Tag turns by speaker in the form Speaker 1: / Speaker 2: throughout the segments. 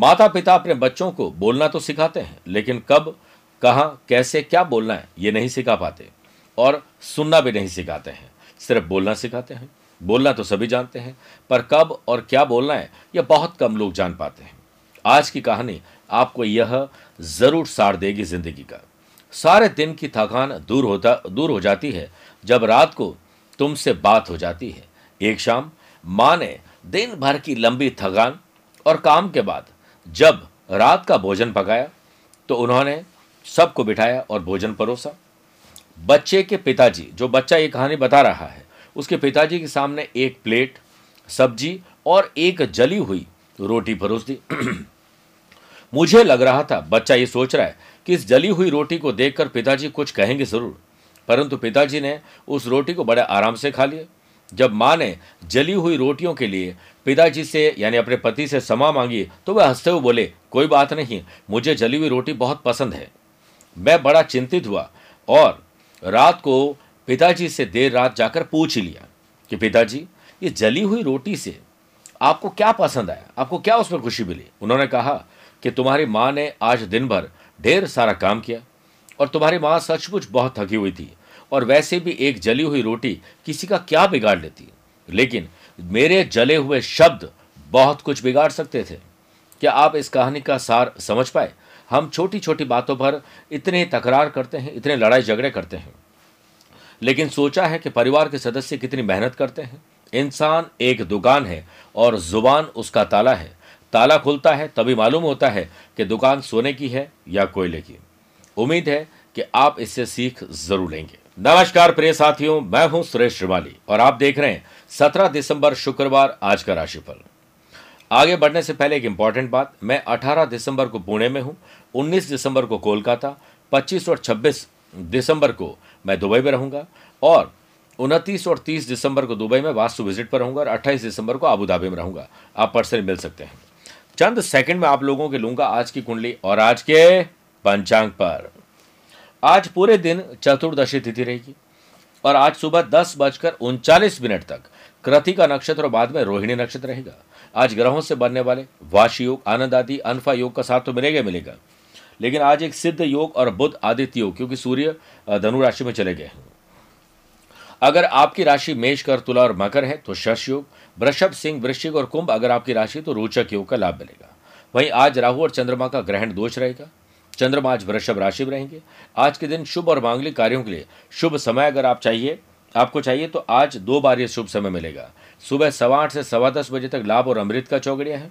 Speaker 1: माता पिता अपने बच्चों को बोलना तो सिखाते हैं, लेकिन कब, कहाँ, कैसे, क्या बोलना है, ये नहीं सिखा पाते और सुनना भी नहीं सिखाते हैं। सिर्फ़ बोलना सिखाते हैं। बोलना तो सभी जानते हैं, पर कब और क्या बोलना है यह बहुत कम लोग जान पाते हैं। आज की कहानी आपको यह ज़रूर सार देगी ज़िंदगी का। सारे दिन की थकान दूर होता, दूर हो जाती है, जब रात को तुमसे बात हो जाती है। एक शाम माँ ने दिन भर की लंबी थकान और काम के बाद जब रात का भोजन पकाया तो उन्होंने सबको बिठाया और भोजन परोसा। बच्चे के पिताजी, जो बच्चा ये कहानी बता रहा है, उसके पिताजी के सामने एक प्लेट, सब्ज़ी और एक जली हुई रोटी परोस दी। मुझे लग रहा था, बच्चा ये सोच रहा है कि इस जली हुई रोटी को देखकर पिताजी कुछ कहेंगे ज़रूर, परंतु पिताजी ने उस रोटी को बड़े आराम से खा लिया जब माँ ने जली हुई रोटियों के लिए पिताजी से, यानी अपने पति से समा मांगी तो वह हँसते हुए बोले, कोई बात नहीं, मुझे जली हुई रोटी बहुत पसंद है। मैं बड़ा चिंतित हुआ और रात को पिताजी से देर रात जाकर पूछ लिया कि, पिताजी, ये जली हुई रोटी से आपको क्या पसंद आया? आपको क्या उसमें खुशी मिली? उन्होंने कहा कि, तुम्हारी माँ ने आज दिन भर ढेर सारा काम किया और तुम्हारी माँ सचमुच बहुत थकी हुई थी और वैसे भी एक जली हुई रोटी किसी का क्या बिगाड़ लेती। लेकिन मेरे जले हुए शब्द बहुत कुछ बिगाड़ सकते थे। क्या आप इस कहानी का सार समझ पाए? हम छोटी छोटी बातों पर इतने तकरार करते हैं, इतने लड़ाई झगड़े करते हैं। लेकिन सोचा है कि परिवार के सदस्य कितनी मेहनत करते हैं। इंसान एक दुकान है और ज़ुबान उसका ताला है। ताला खुलता है, तभी मालूम होता है कि दुकान सोने की है या कोयले की। उम्मीद है कि आप इससे सीख ज़रूर लेंगे। नमस्कार प्रिय साथियों, मैं हूँ सुरेश श्रीमाली और आप देख रहे हैं 17 दिसंबर शुक्रवार आज का राशिफल। आगे बढ़ने से पहले एक इंपॉर्टेंट बात, मैं 18 दिसंबर को पुणे में हूँ 19 दिसंबर को कोलकाता 25 और 26 दिसंबर को मैं दुबई में रहूँगा और उनतीस और 30 दिसंबर को दुबई में वास्तु विज़िट पर रहूँगा और 28 दिसंबर को आबू धाबी में रहूँगा। आप पर्सनली मिल सकते हैं। चंद सेकंड में आप लोगों के लूँगा आज की कुंडली और आज के पंचांग पर। आज पूरे दिन चतुर्दशी तिथि रहेगी और आज सुबह दस बजकर उनचालीस मिनट तक कृतिका नक्षत्र और बाद में रोहिणी नक्षत्र रहेगा। आज ग्रहों से बनने वाले वाश योग, आनंद आदि, अनफा योग का साथ तो मिलेगा मिलेगा। लेकिन आज एक सिद्ध योग और बुद्ध आदित्य योग, क्योंकि सूर्य धनु राशि में चले गए अगर आपकी राशि मेष कर तुला और मकर है तो शश योग, वृषभ, सिंह, वृश्चिक और कुंभ अगर आपकी राशि तो रोचक योग का लाभ मिलेगा। वहीं आज राहु और चंद्रमा का ग्रहण दोष रहेगा। चंद्रमा आज वृषभ राशि में रहेंगे। आज के दिन शुभ और मांगलिक कार्यों के लिए शुभ समय अगर आप चाहिए, आपको चाहिए तो आज दो बार ये शुभ समय मिलेगा। सुबह सवा आठ से सवा दस बजे तक लाभ और अमृत का चौगड़िया है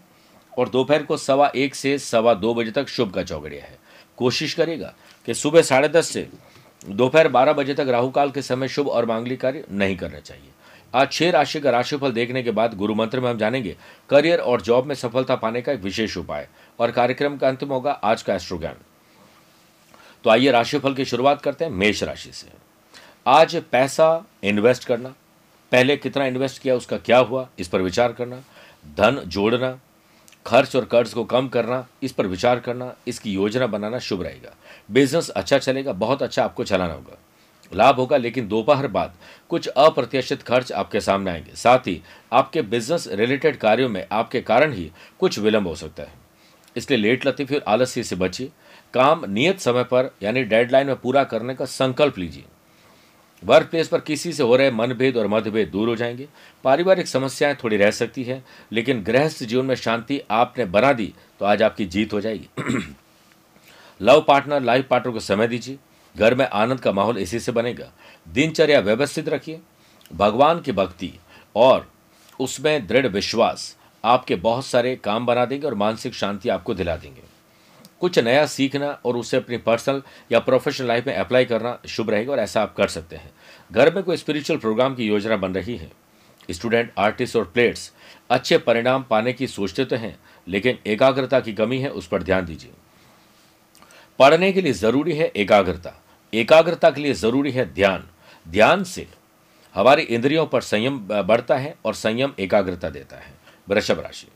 Speaker 1: और दोपहर को सवा एक से सवा दो बजे तक शुभ का चौगड़िया है। कोशिश करेगा कि सुबह साढ़े दस से दोपहर बारह बजे तक राहुकाल के समय शुभ और मांगलिक कार्य नहीं करना चाहिए। आज छह राशि का राशिफल देखने के बाद गुरु मंत्र में हम जानेंगे, करियर और जॉब में सफलता पाने का एक विशेष उपाय और कार्यक्रम का अंतिम होगा आज का एस्ट्रो ज्ञान तो आइए राशिफल की शुरुआत करते हैं मेष राशि से। आज पैसा इन्वेस्ट करना, पहले कितना इन्वेस्ट किया, उसका क्या हुआ, इस पर विचार करना, धन जोड़ना, खर्च और कर्ज को कम करना, इस पर विचार करना, इसकी योजना बनाना शुभ रहेगा। बिज़नेस अच्छा चलेगा, बहुत अच्छा आपको चलाना होगा। लाभ होगा, लेकिन दोपहर बाद कुछ अप्रत्याशित खर्च आपके सामने आएँगे। साथ ही आपके बिज़नेस रिलेटेड कार्यों में आपके कारण ही कुछ विलंब हो सकता है। इसलिए लेट लतीफी और आलस्य से बचिए। काम नियत समय पर, यानी डेडलाइन में पूरा करने का संकल्प लीजिए। वर्क प्लेस पर किसी से हो रहे मनभेद और मतभेद दूर हो जाएँगे। पारिवारिक समस्याएँ थोड़ी रह सकती है, लेकिन गृहस्थ जीवन में शांति आपने बना दी तो आज आपकी जीत हो जाएगी। लव पार्टनर लाइफ पार्टनर को समय दीजिए। घर में आनंद का माहौल इसी से बनेगा। दिनचर्या व्यवस्थित रखिए। भगवान की भक्ति और उसमें दृढ़ विश्वास आपके बहुत सारे काम बना देंगे और मानसिक शांति आपको दिला देंगे। कुछ नया सीखना और उसे अपनी पर्सनल या प्रोफेशनल लाइफ में अप्लाई करना शुभ रहेगा और ऐसा आप कर सकते हैं। घर में कोई स्पिरिचुअल प्रोग्राम की योजना बन रही है। स्टूडेंट आर्टिस्ट और प्लेयर्स अच्छे परिणाम पाने की सोचते तो हैं, लेकिन एकाग्रता की कमी है, उस पर ध्यान दीजिए। पढ़ने के लिए ज़रूरी है एकाग्रता। एकाग्रता के लिए ज़रूरी है ध्यान। ध्यान से हमारी इंद्रियों पर संयम बढ़ता है और संयम एकाग्रता देता है। वृषभ राशि।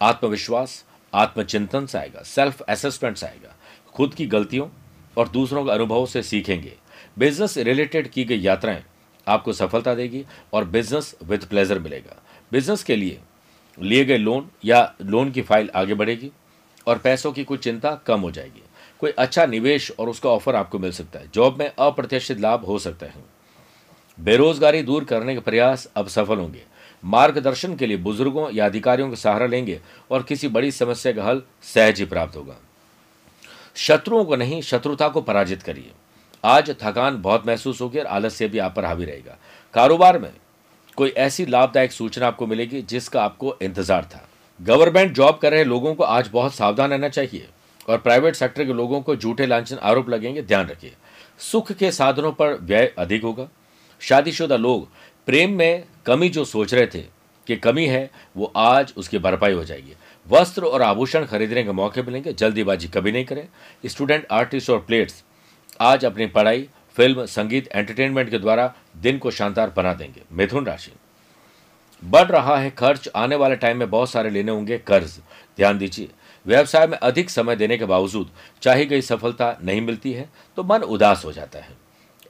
Speaker 1: आत्मविश्वास आत्मचिंतन से आएगा सेल्फ असेसमेंट से आएगा। खुद की गलतियों और दूसरों के अनुभवों से सीखेंगे। बिज़नेस रिलेटेड की गई यात्राएँ आपको सफलता देगी और बिज़नेस विद प्लेजर मिलेगा। बिज़नेस के लिए लिए गए लोन या लोन की फ़ाइल आगे बढ़ेगी और पैसों की कुछ चिंता कम हो जाएगी। कोई अच्छा निवेश और उसका ऑफ़र आपको मिल सकता है। जॉब में अप्रत्याशित लाभ हो सकते हैं। बेरोजगारी दूर करने के प्रयास अब सफल होंगे। मार्गदर्शन के लिए बुज़ुर्गों या अधिकारियों का सहारा लेंगे और किसी बड़ी समस्या का हल सहज ही प्राप्त होगा। शत्रुओं को नहीं, शत्रुता को पराजित करिए। आज थकान बहुत महसूस होगी और आलस्य भी आप पर हावी रहेगा। कारोबार में कोई ऐसी लाभदायक सूचना आपको मिलेगी जिसका आपको इंतज़ार था। गवर्नमेंट जॉब कर रहे लोगों को आज बहुत सावधान रहना चाहिए और प्राइवेट सेक्टर के लोगों को झूठे लांछन आरोप लगेंगे। ध्यान रखिए। सुख के साधनों पर व्यय अधिक होगा। शादीशुदा लोग प्रेम में कमी जो सोच रहे थे कि कमी है, वो आज उसकी भरपाई हो जाएगी। वस्त्र और आभूषण खरीदने के मौके मिलेंगे, जल्दीबाजी कभी नहीं करें। स्टूडेंट, आर्टिस्ट और प्लेट्स आज अपनी पढ़ाई, फ़िल्म, संगीत, एंटरटेनमेंट के द्वारा दिन को शानदार बना देंगे। मिथुन राशि। बढ़ रहा है खर्च, आने वाले टाइम में बहुत सारे लेने होंगे कर्ज। ध्यान दीजिए, व्यवसाय में अधिक समय देने के बावजूद चाही गई सफलता नहीं मिलती है तो मन उदास हो जाता है।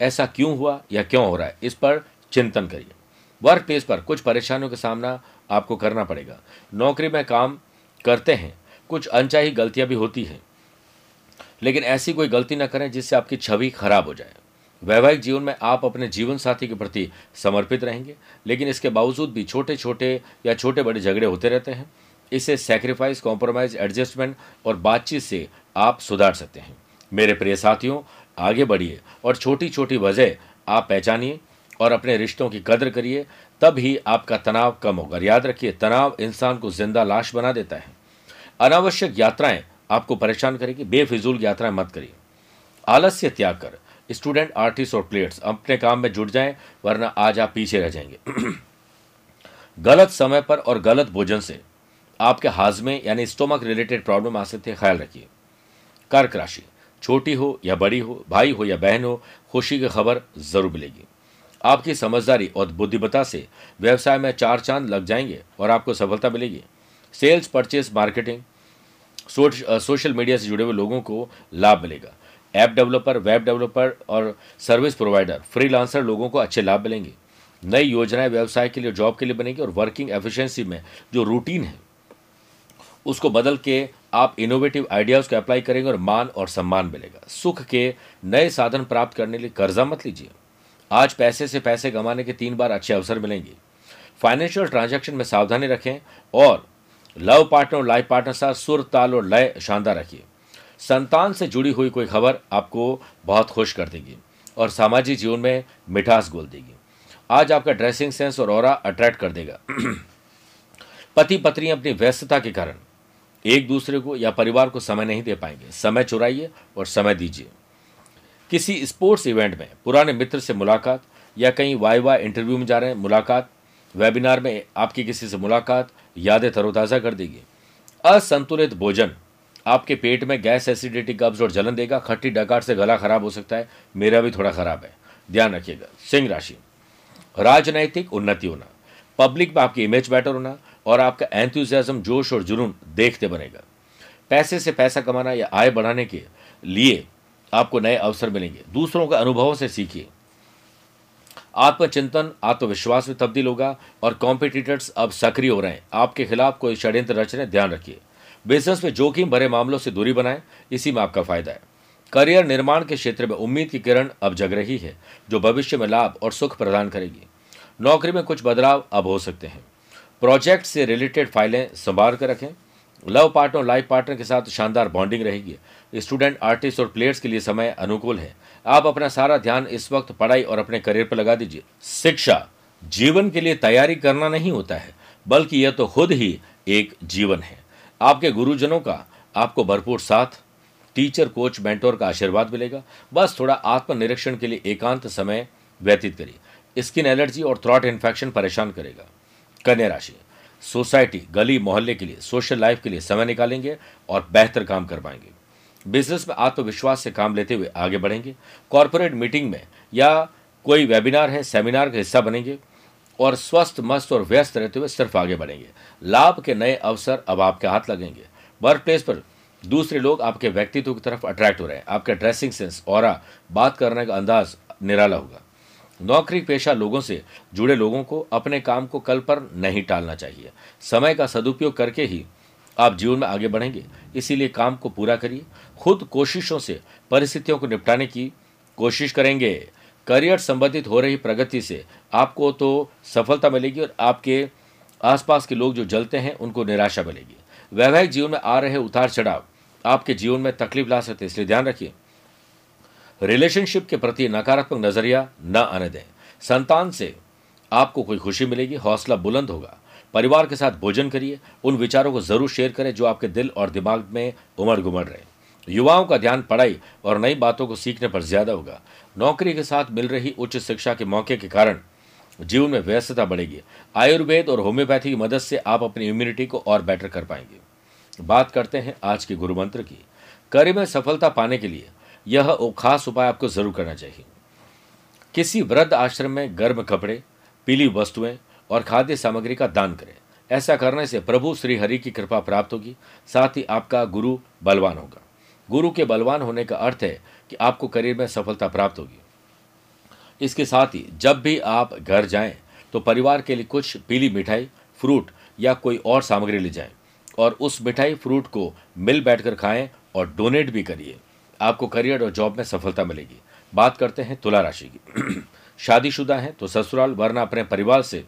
Speaker 1: ऐसा क्यों हुआ या क्यों हो रहा है? इस पर चिंतन करिए। वर्क प्लेस पर कुछ परेशानियों का सामना आपको करना पड़ेगा। नौकरी में काम करते हैं, कुछ अनचाही गलतियाँ भी होती हैं, लेकिन ऐसी कोई गलती ना करें जिससे आपकी छवि खराब हो जाए। वैवाहिक जीवन में आप अपने जीवन साथी के प्रति समर्पित रहेंगे, लेकिन इसके बावजूद भी छोटे छोटे या छोटे बड़े झगड़े होते रहते हैं। इसे सेक्रीफाइस कॉम्प्रोमाइज एडजस्टमेंट और बातचीत से आप सुधार सकते हैं। मेरे प्रिय साथियों, आगे बढ़िए और छोटी छोटी वजह आप पहचानिए। और अपने रिश्तों की कदर करिए, तब ही आपका तनाव कम होगा। याद रखिए, तनाव इंसान को ज़िंदा लाश बना देता है। अनावश्यक यात्राएँ आपको परेशान करेगी, बेफिजूल यात्राएँ मत करिए। आलस्य त्याग कर, स्टूडेंट, आर्टिस्ट और प्लेयर्स, अपने काम में जुट जाएँ, वरना आज आप पीछे रह जाएँगे। गलत समय पर और गलत भोजन से आपके हाजमे, यानी स्टोमक रिलेटेड प्रॉब्लम आ सकते हैं, ख्याल रखिए। कर्क राशि, छोटी हो या बड़ी हो, भाई हो या बहन हो, खुशी की खबर ज़रूर मिलेगी। आपकी समझदारी और बुद्धिमता से व्यवसाय में चार चाँद लग जाएँगे और आपको सफलता मिलेगी। Sales purchase marketing social media से जुड़े हुए लोगों को लाभ मिलेगा। ऐप डेवलपर वेब डेवलपर और सर्विस प्रोवाइडर फ्रीलांसर लोगों को अच्छे लाभ मिलेंगे। नई योजनाएँ व्यवसाय के लिए जॉब के लिए बनेगी और वर्किंग एफिशिएंसी में जो रूटीन है, उसको बदल के आप इनोवेटिव आइडियाज़ को अप्लाई करेंगे और मान और सम्मान मिलेगा। सुख के नए साधन प्राप्त करने लिए कर्जा मत लीजिए। आज पैसे से पैसे कमाने के तीन बार अच्छे अवसर मिलेंगे। फाइनेंशियल ट्रांजैक्शन में सावधानी रखें और लव पार्टनर और लाइफ पार्टनर साथ सुर, ताल और लय शानदार रखिए। संतान से जुड़ी हुई कोई खबर आपको बहुत खुश कर देगी और सामाजिक जीवन में मिठास गोल देगी। आज आपका ड्रेसिंग सेंस और और अट्रैक्ट कर देगा। पति पत्नी अपनी व्यस्तता के कारण एक दूसरे को या परिवार को समय नहीं दे पाएँगे। समय चुराइए और समय दीजिए। किसी स्पोर्ट्स इवेंट में पुराने मित्र से मुलाकात या कहीं वाई वाई इंटरव्यू में जा रहे हैं, मुलाकात, वेबिनार में आपकी किसी से मुलाकात, यादें तरोताज़ा कर देगी। असंतुलित भोजन आपके पेट में गैस एसिडिटी कब्ज और जलन देगा, खट्टी डकार से गला खराब हो सकता है, मेरा भी थोड़ा खराब है। ध्यान रखिएगा, सिंह राशि। राजनैतिक उन्नति होना, पब्लिक में आपकी इमेज बेटर होना और आपका एंथुजियाज्म जोश और जुनून देखते बनेगा। पैसे से पैसा कमाना या आय बढ़ाने के लिए आपको नए अवसर मिलेंगे। दूसरों के अनुभवों से सीखिए। आत्मचिंतन, आत्मविश्वास में तब्दील होगा और कॉम्पिटिटर्स अब सक्रिय हो रहे हैं। आपके खिलाफ कोई षड्यंत्र रच रहे ध्यान रखिए। बिज़नेस में जोखिम भरे मामलों से दूरी बनाएँ, इसी में आपका फ़ायदा है। करियर निर्माण के क्षेत्र में उम्मीद की किरण अब जग रही है, जो भविष्य में लाभ और सुख प्रदान करेगी। नौकरी में कुछ बदलाव अब हो सकते हैं। प्रोजेक्ट से रिलेटेड फाइलें संभाल कर रखें। लव पार्टनर और लाइफ पार्टनर के साथ शानदार बॉन्डिंग रहेगी। स्टूडेंट, आर्टिस्ट और प्लेयर्स के लिए समय अनुकूल है। आप अपना सारा ध्यान इस वक्त पढ़ाई और अपने करियर पर लगा दीजिए। शिक्षा, जीवन के लिए तैयारी करना नहीं होता है, बल्कि यह तो खुद ही एक जीवन है। आपके गुरुजनों का, आपको भरपूर साथ। टीचर, कोच, मेंटोर का आशीर्वाद मिलेगा। बस थोड़ा आत्मनिरीक्षण के लिए एकांत समय व्यतीत करिए। स्किन एलर्जी और थ्रॉट इन्फेक्शन परेशान करेगा। कन्या राशि। सोसाइटी, गली, मोहल्ले के लिए, सोशल लाइफ के लिए समय निकालेंगे और बेहतर काम कर पाएँगे। बिज़नेस में आत्मविश्वास से काम लेते हुए आगे बढ़ेंगे। कॉरपोरेट मीटिंग में या कोई वेबिनार है, सेमिनार का हिस्सा बनेंगे और स्वस्थ, मस्त और व्यस्त रहते हुए सिर्फ़ आगे बढ़ेंगे। लाभ के नए अवसर अब आपके हाथ लगेंगे। वर्क प्लेस पर दूसरे लोग आपके व्यक्तित्व की तरफ़ अट्रैक्ट हो रहे हैं। आपका ड्रेसिंग सेंस और बात करने का अंदाज निराला होगा। नौकरी पेशा लोगों से जुड़े लोगों को अपने काम को कल पर नहीं टालना चाहिए। समय का सदुपयोग करके ही आप जीवन में आगे बढ़ेंगे। इसीलिए काम को पूरा करिए। खुद कोशिशों से, परिस्थितियों को निपटाने की कोशिश करेंगे। करियर संबंधित हो रही प्रगति से आपको तो सफलता मिलेगी और आपके आसपास के लोग जो जलते हैं, उनको निराशा मिलेगी। वैवाहिक जीवन में आ रहे उतार चढ़ाव आपके जीवन में तकलीफ़ ला सकते हैं, इसलिए ध्यान रखिए। रिलेशनशिप के प्रति नकारात्मक नज़रिया न आने दें। संतान से आपको कोई खुशी मिलेगी, हौसला बुलंद होगा। परिवार के साथ भोजन करिए, उन विचारों को ज़रूर शेयर करें जो आपके दिल और दिमाग में उमड़ गुमड़ रहे। युवाओं का ध्यान पढ़ाई और नई बातों को सीखने पर ज़्यादा होगा। नौकरी के साथ मिल रही उच्च शिक्षा के मौके के कारण जीवन में व्यस्तता बढ़ेगी। आयुर्वेद और होम्योपैथी की मदद से आप अपनी इम्यूनिटी को और बेटर कर पाएँगे। बात करते हैं आज के गुरु मंत्र की। कार्य में सफलता पाने के लिए यह खास उपाय आपको ज़रूर करना चाहिए। किसी वृद्ध आश्रम में गर्म कपड़े, पीली वस्तुएँ और खाद्य सामग्री का दान करें। ऐसा करने से प्रभु श्री हरि की कृपा प्राप्त होगी, साथ ही आपका गुरु बलवान होगा। गुरु के बलवान होने का अर्थ है कि आपको करियर में सफलता प्राप्त होगी। इसके साथ ही जब भी आप घर जाएँ तो परिवार के लिए कुछ पीली मिठाई, फ्रूट या कोई और सामग्री ले जाएँ और उस मिठाई, फ्रूट को मिल बैठकर खाएँ और डोनेट भी करिए। आपको करियर और जॉब में सफलता मिलेगी। बात करते हैं तुला राशि की। शादीशुदा हैं तो ससुराल, वरना अपने परिवार से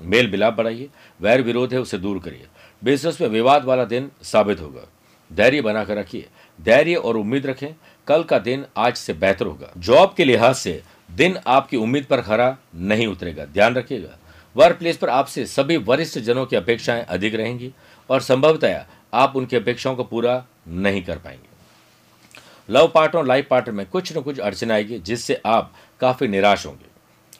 Speaker 1: मेल मिलाप बढ़ाइए। वैर विरोध है, उसे दूर करिए। बिज़नेस में विवाद वाला दिन साबित होगा। धैर्य बनाकर रखिए। धैर्य और उम्मीद रखें, कल का दिन आज से बेहतर होगा। जॉब के लिहाज से दिन आपकी उम्मीद पर खरा नहीं उतरेगा। ध्यान रखिएगा। वर्क प्लेस पर आपसे सभी वरिष्ठ जनों की अपेक्षाएँ अधिक रहेंगी और संभवतया आप उनकी अपेक्षाओं को पूरा नहीं कर पाएँगे। लव पार्टनर और लाइफ पार्टनर में कुछ न कुछ अड़चन आएगी, जिससे आप काफ़ी निराश होंगे।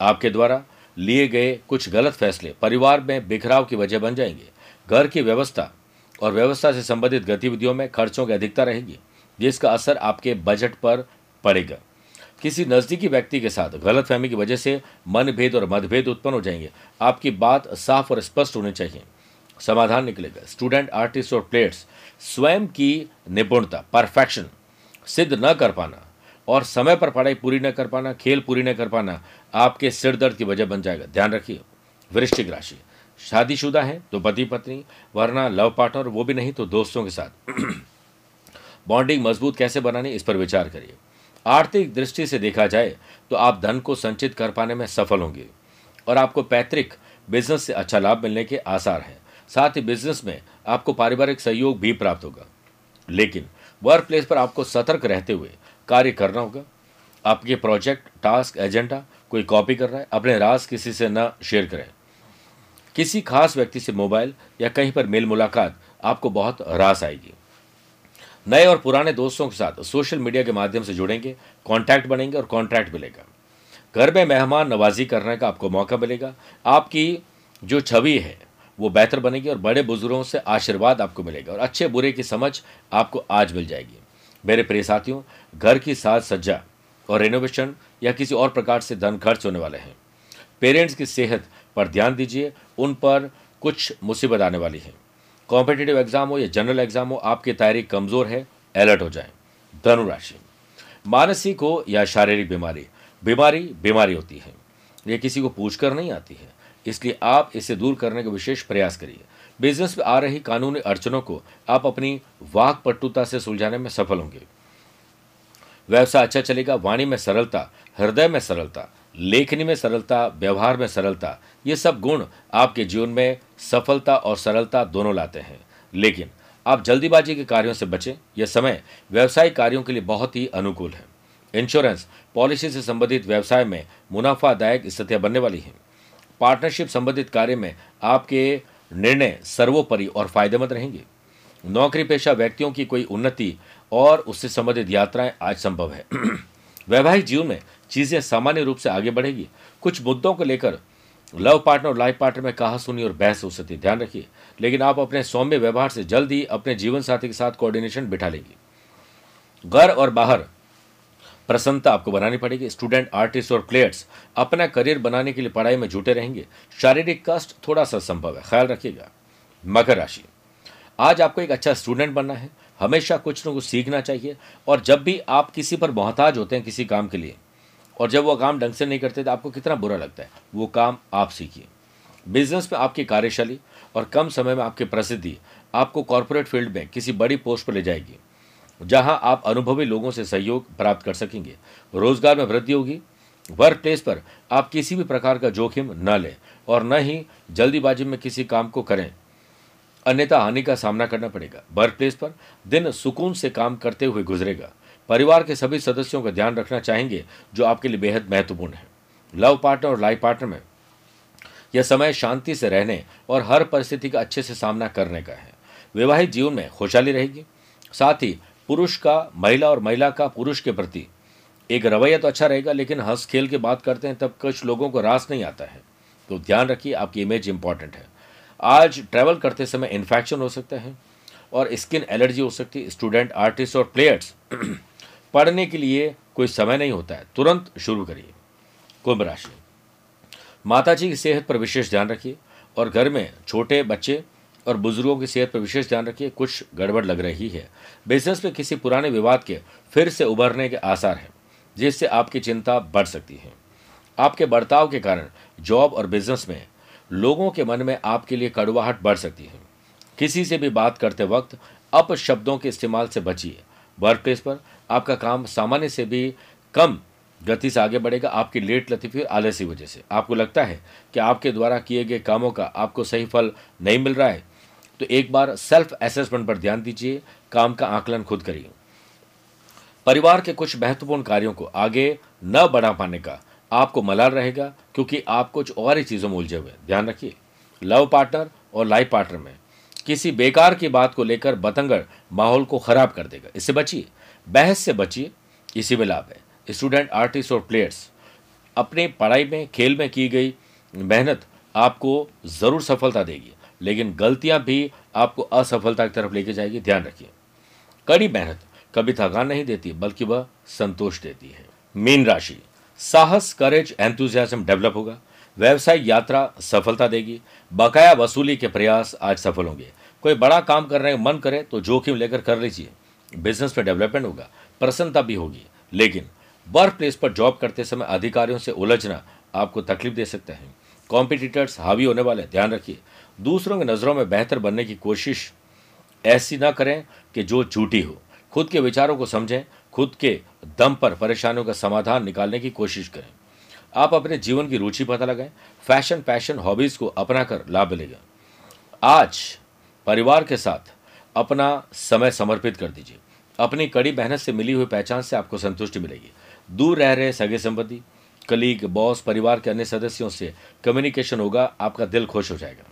Speaker 1: आपके द्वारा लिए गए कुछ गलत फैसले परिवार में बिखराव की वजह बन जाएँगे। घर की व्यवस्था और व्यवस्था से संबंधित गतिविधियों में खर्चों की अधिकता रहेगी जिसका असर आपके बजट पर पड़ेगा। किसी नज़दीकी व्यक्ति के साथ गलतफहमी की वजह से मनभेद और मतभेद उत्पन्न हो जाएँगे। आपकी बात साफ़ और स्पष्ट होनी चाहिए। समाधान निकलेगा। स्टूडेंट, आर्टिस्ट और प्लेयर्स, स्वयं की निपुणता, परफेक्शन सिद्ध न कर पाना और समय पर पढ़ाई पूरी न कर पाना, खेल पूरी न कर पाना, आपके सिर दर्द की वजह बन जाएगा। ध्यान रखिए, वृश्चिक राशि। शादीशुदा है तो पति पत्नी, वरना लव पार्टनर वो भी नहीं तो दोस्तों के साथ। बॉन्डिंग मज़बूत कैसे बनानी, इस पर विचार करिए। आर्थिक दृष्टि से देखा जाए तो आप धन को संचित कर पाने में सफल होंगे और आपको पैतृक बिज़नेस से अच्छा लाभ मिलने के आसार हैं। साथ ही बिज़नेस में आपको पारिवारिक सहयोग भी प्राप्त होगा। लेकिन वर्क प्लेस पर आपको सतर्क रहते हुए कार्य करना होगा। आपके प्रोजेक्ट टास्क एजेंडा कोई कॉपी कर रहा है, अपने राज किसी से न शेयर करें। किसी खास व्यक्ति से मोबाइल या कहीं पर मेल मुलाकात आपको बहुत रास आएगी। नए और पुराने दोस्तों के साथ सोशल मीडिया के माध्यम से जुड़ेंगे कॉन्टैक्ट बनेंगे और कॉन्ट्रैक्ट मिलेगा। घर में मेहमान नवाजी करने का आपको मौका मिलेगा। आपकी जो छवि है वो बेहतर बनेगी और बड़े बुज़ुर्गों से आशीर्वाद आपको मिलेगा और अच्छे बुरे की समझ आपको आज मिल जाएगी। मेरे प्रिय साथियों, घर की साज सज्जा और रेनोवेशन या किसी और प्रकार से धन खर्च होने वाले हैं। पेरेंट्स की सेहत पर ध्यान दीजिए, उन पर कुछ मुसीबत आने वाली है। कॉम्पिटेटिव एग्ज़ाम हो या जनरल एग्ज़ाम हो, आपकी तैयारी कमज़ोर है अलर्ट हो जाए। धनुराशि। मानसिक हो या शारीरिक बीमारी बीमारी बीमारी होती है। ये किसी को पूछ कर नहीं आती है। इसलिए आप इसे दूर करने का विशेष प्रयास करिए। बिज़नेस में आ रही कानूनी अड़चनों को आप अपनी वाक पट्टुता से सुलझाने में सफल होंगे। व्यवसाय अच्छा चलेगा, वाणी में सरलता, हृदय में सरलता, लेखनी में सरलता, व्यवहार में सरलता, ये सब गुण आपके जीवन में सफलता और सरलता दोनों लाते हैं। लेकिन आप जल्दीबाजी के कार्यों से बचें, यह समय व्यवसायिक कार्यों के लिए बहुत ही अनुकूल है। इंश्योरेंस पॉलिसी से संबंधित व्यवसाय में मुनाफादायक स्थितियाँ बनने वाली हैं। पार्टनरशिप संबंधित कार्य में आपके निर्णय सर्वोपरि और फ़ायदेमंद रहेंगे। नौकरी पेशा व्यक्तियों की कोई उन्नति और उससे संबंधित यात्राएँ आज संभव है। वैवाहिक जीवन में चीज़ें सामान्य रूप से आगे बढ़ेगी। कुछ मुद्दों को लेकर लव पार्टनर और लाइफ पार्टनर में कहा सुनी और बहस हो सकती है। ध्यान रखिए, लेकिन आप अपने सौम्य व्यवहार से जल्द ही अपने जीवन साथी के साथ कोऑर्डिनेशन बिठा लेंगे। घर और बाहर प्रसन्नता आपको बनानी पड़ेगी। स्टूडेंट आर्टिस्ट और प्लेयर्स अपना करियर बनाने के लिए पढ़ाई में जुटे रहेंगे। शारीरिक कष्ट थोड़ा सा संभव है, ख्याल रखिएगा। मकर राशि। आज आपको एक अच्छा स्टूडेंट बनना है। हमेशा कुछ न कुछ सीखना चाहिए और जब भी आप किसी पर मोहताज होते हैं किसी काम के लिए और जब वो काम ढंग से नहीं करते तो आपको कितना बुरा लगता है। वो काम आप सीखिए। बिज़नेस में आपकी कार्यशैली और कम समय में आपकी प्रसिद्धि आपको कॉरपोरेट फ़ील्ड में किसी बड़ी पोस्ट पर ले जाएगी। जहाँ आप अनुभवी लोगों से सहयोग प्राप्त कर सकेंगे। रोज़गार में वृद्धि होगी। वर्क प्लेस पर आप किसी भी प्रकार का जोखिम न लें और न ही जल्दीबाजी में किसी काम को करें। अन्यथा हानि का सामना करना पड़ेगा। वर्क प्लेस पर दिन सुकून से काम करते हुए गुजरेगा। परिवार के सभी सदस्यों का ध्यान रखना चाहेंगे, जो आपके लिए बेहद महत्वपूर्ण है। लव पार्टनर और लाइफ पार्टनर में यह समय शांति से रहने और हर परिस्थिति का अच्छे से सामना करने का है। वैवाहिक जीवन में खुशहाली रहेगी। साथ ही पुरुष का, महिला और महिला का पुरुष के प्रति। एक रवैया तो अच्छा रहेगा, लेकिन हंस खेल के बात करते हैं तब कुछ लोगों को रास नहीं आता है। तो ध्यान रखिए, आपकी इमेज इंपॉर्टेंट है। आज ट्रैवल करते समय इन्फेक्शन हो सकता है और स्किन एलर्जी हो सकती है। स्टूडेंट आर्टिस्ट और प्लेयर्स पढ़ने के लिए कोई समय नहीं होता है। तुरंत शुरू करिए। कुंभ राशि। माता जी की सेहत पर विशेष ध्यान रखिए और घर में छोटे बच्चे और बुज़ुर्गों की सेहत पर विशेष ध्यान रखिए, कुछ गड़बड़ लग रही है। बिज़नेस में किसी पुराने विवाद के फिर से उभरने के आसार हैं, जिससे आपकी चिंता बढ़ सकती है। आपके बर्ताव के कारण जॉब और बिज़नेस में लोगों के मन में आपके लिए कड़वाहट बढ़ सकती है। किसी से भी बात करते वक्त अप शब्दों के इस्तेमाल से बचिए। वर्क प्लेस पर आपका काम सामान्य से भी कम गति से आगे बढ़ेगा, आपकी लेट लतीफी और आलस वजह से। आपको लगता है कि आपके द्वारा किए गए कामों का आपको सही फल नहीं मिल रहा है? तो एक बार सेल्फ असेसमेंट पर ध्यान दीजिए, काम का आकलन खुद करिए। परिवार के कुछ महत्वपूर्ण कार्यों को आगे न बढ़ा पाने का आपको मलाल रहेगा, क्योंकि आप कुछ और ही चीज़ों में उलझे हुए ध्यान रखिए लव पार्टनर और लाइफ पार्टनर में किसी बेकार की बात को लेकर बतंगड़ माहौल को खराब कर देगा। इससे बचिए, बहस से बचिए, इसी में लाभ है। स्टूडेंट आर्टिस्ट और प्लेयर्स अपने पढ़ाई में, खेल में की गई मेहनत आपको ज़रूर सफलता देगी। लेकिन गलतियाँ भी आपको असफलता की तरफ़ लेके जाएगी, ध्यान रखिए। कड़ी मेहनत कभी थकान नहीं देती, बल्कि वह संतोष देती है। मीन राशि, साहस करेज एंथुजियाज्म डेवलप होगा। व्यवसाय यात्रा सफलता देगी। बकाया वसूली के प्रयास आज सफल होंगे। कोई बड़ा काम करने का मन करे तो जोखिम लेकर कर लीजिए। बिज़नेस में डेवलपमेंट होगा, प्रसन्नता भी होगी। लेकिन वर्क प्लेस पर जॉब करते समय अधिकारियों से उलझना आपको तकलीफ़ दे सकते हैं। कॉम्पिटिटर्स हावी होने वाले ध्यान रखिए। दूसरों की नज़रों में बेहतर बनने की कोशिश ऐसी ना करें कि जो झूठी हो। खुद के विचारों को समझें, खुद के दम पर परेशानियों का समाधान निकालने की कोशिश करें। आप अपने जीवन की रुचि पता लगाएँ, फ़ैशन, पैशन, हॉबीज़ को अपना कर लाभ मिलेगा। आज परिवार के साथ अपना समय समर्पित कर दीजिए। अपनी कड़ी मेहनत से मिली हुई पहचान से आपको संतुष्टि मिलेगी। दूर रह रहे सगे संबंधी, कलीग, बॉस, परिवार के अन्य सदस्यों से कम्युनिकेशन होगा, आपका दिल खुश हो जाएगा।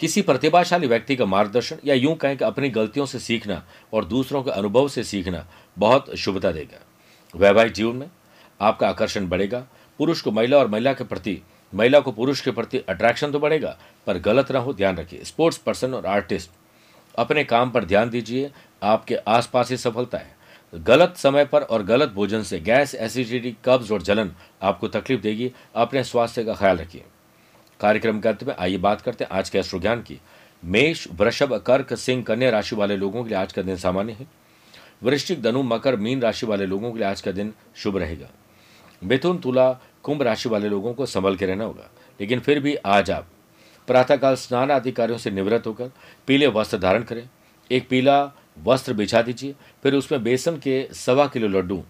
Speaker 1: किसी प्रतिभाशाली व्यक्ति का मार्गदर्शन या यूँ कहें कि अपनी गलतियों से सीखना और दूसरों के अनुभव से सीखना बहुत शुभता देगा। वैवाहिक जीवन में आपका आकर्षण बढ़ेगा। पुरुष को महिला और महिला के प्रति, महिला को पुरुष के प्रति अट्रैक्शन तो बढ़ेगा, पर गलत ना हो, ध्यान रखिए। स्पोर्ट्स पर्सन और आर्टिस्ट अपने काम पर ध्यान दीजिए, आपके आसपास ही सफलता है। गलत समय पर और गलत भोजन से गैस एसिडिटी कब्ज और जलन आपको तकलीफ़ देगी। अपने स्वास्थ्य का ख्याल रखिए। कार्यक्रम के अंत में आइए बात करते हैं आज के अश्रु ज्ञान की। मेष, वृषभ, कर्क, सिंह, कन्या राशि वाले लोगों के लिए आज का दिन सामान्य है। वृश्चिक, धनु, मकर, मीन राशि वाले लोगों के लिए आज का दिन शुभ रहेगा। मिथुन, तुला, कुंभ राशि वाले लोगों को संभल के रहना होगा। लेकिन फिर भी आज आप प्रातःकाल स्नान अधिकारियों से निवृत्त होकर पीले वस्त्र धारण करें। एक पीला वस्त्र बिछा दीजिए, फिर उसमें बेसन के सवा किलो लड्डू,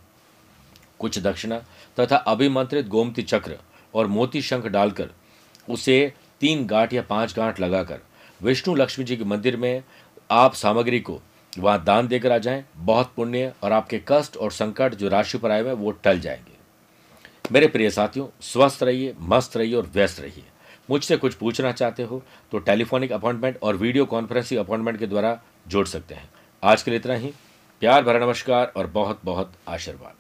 Speaker 1: कुछ दक्षिणा तथा अभिमंत्रित गोमती चक्र और मोती शंख डालकर उसे तीन गांठ या पाँच गांठ लगाकर विष्णु लक्ष्मी जी के मंदिर में आप सामग्री को वहाँ दान देकर आ जाएँ। बहुत पुण्य और आपके कष्ट और संकट जो राशि पर आए हुए वो टल जाएँगे। मेरे प्रिय साथियों, स्वस्थ रहिए, मस्त रहिए और व्यस्त रहिए। मुझसे कुछ पूछना चाहते हो तो टेलीफोनिक अपॉइंटमेंट और वीडियो कॉन्फ्रेंसिंग अपॉइंटमेंट के द्वारा जोड़ सकते हैं। आज के लिए इतना ही। प्यार भरा नमस्कार और बहुत बहुत आशीर्वाद।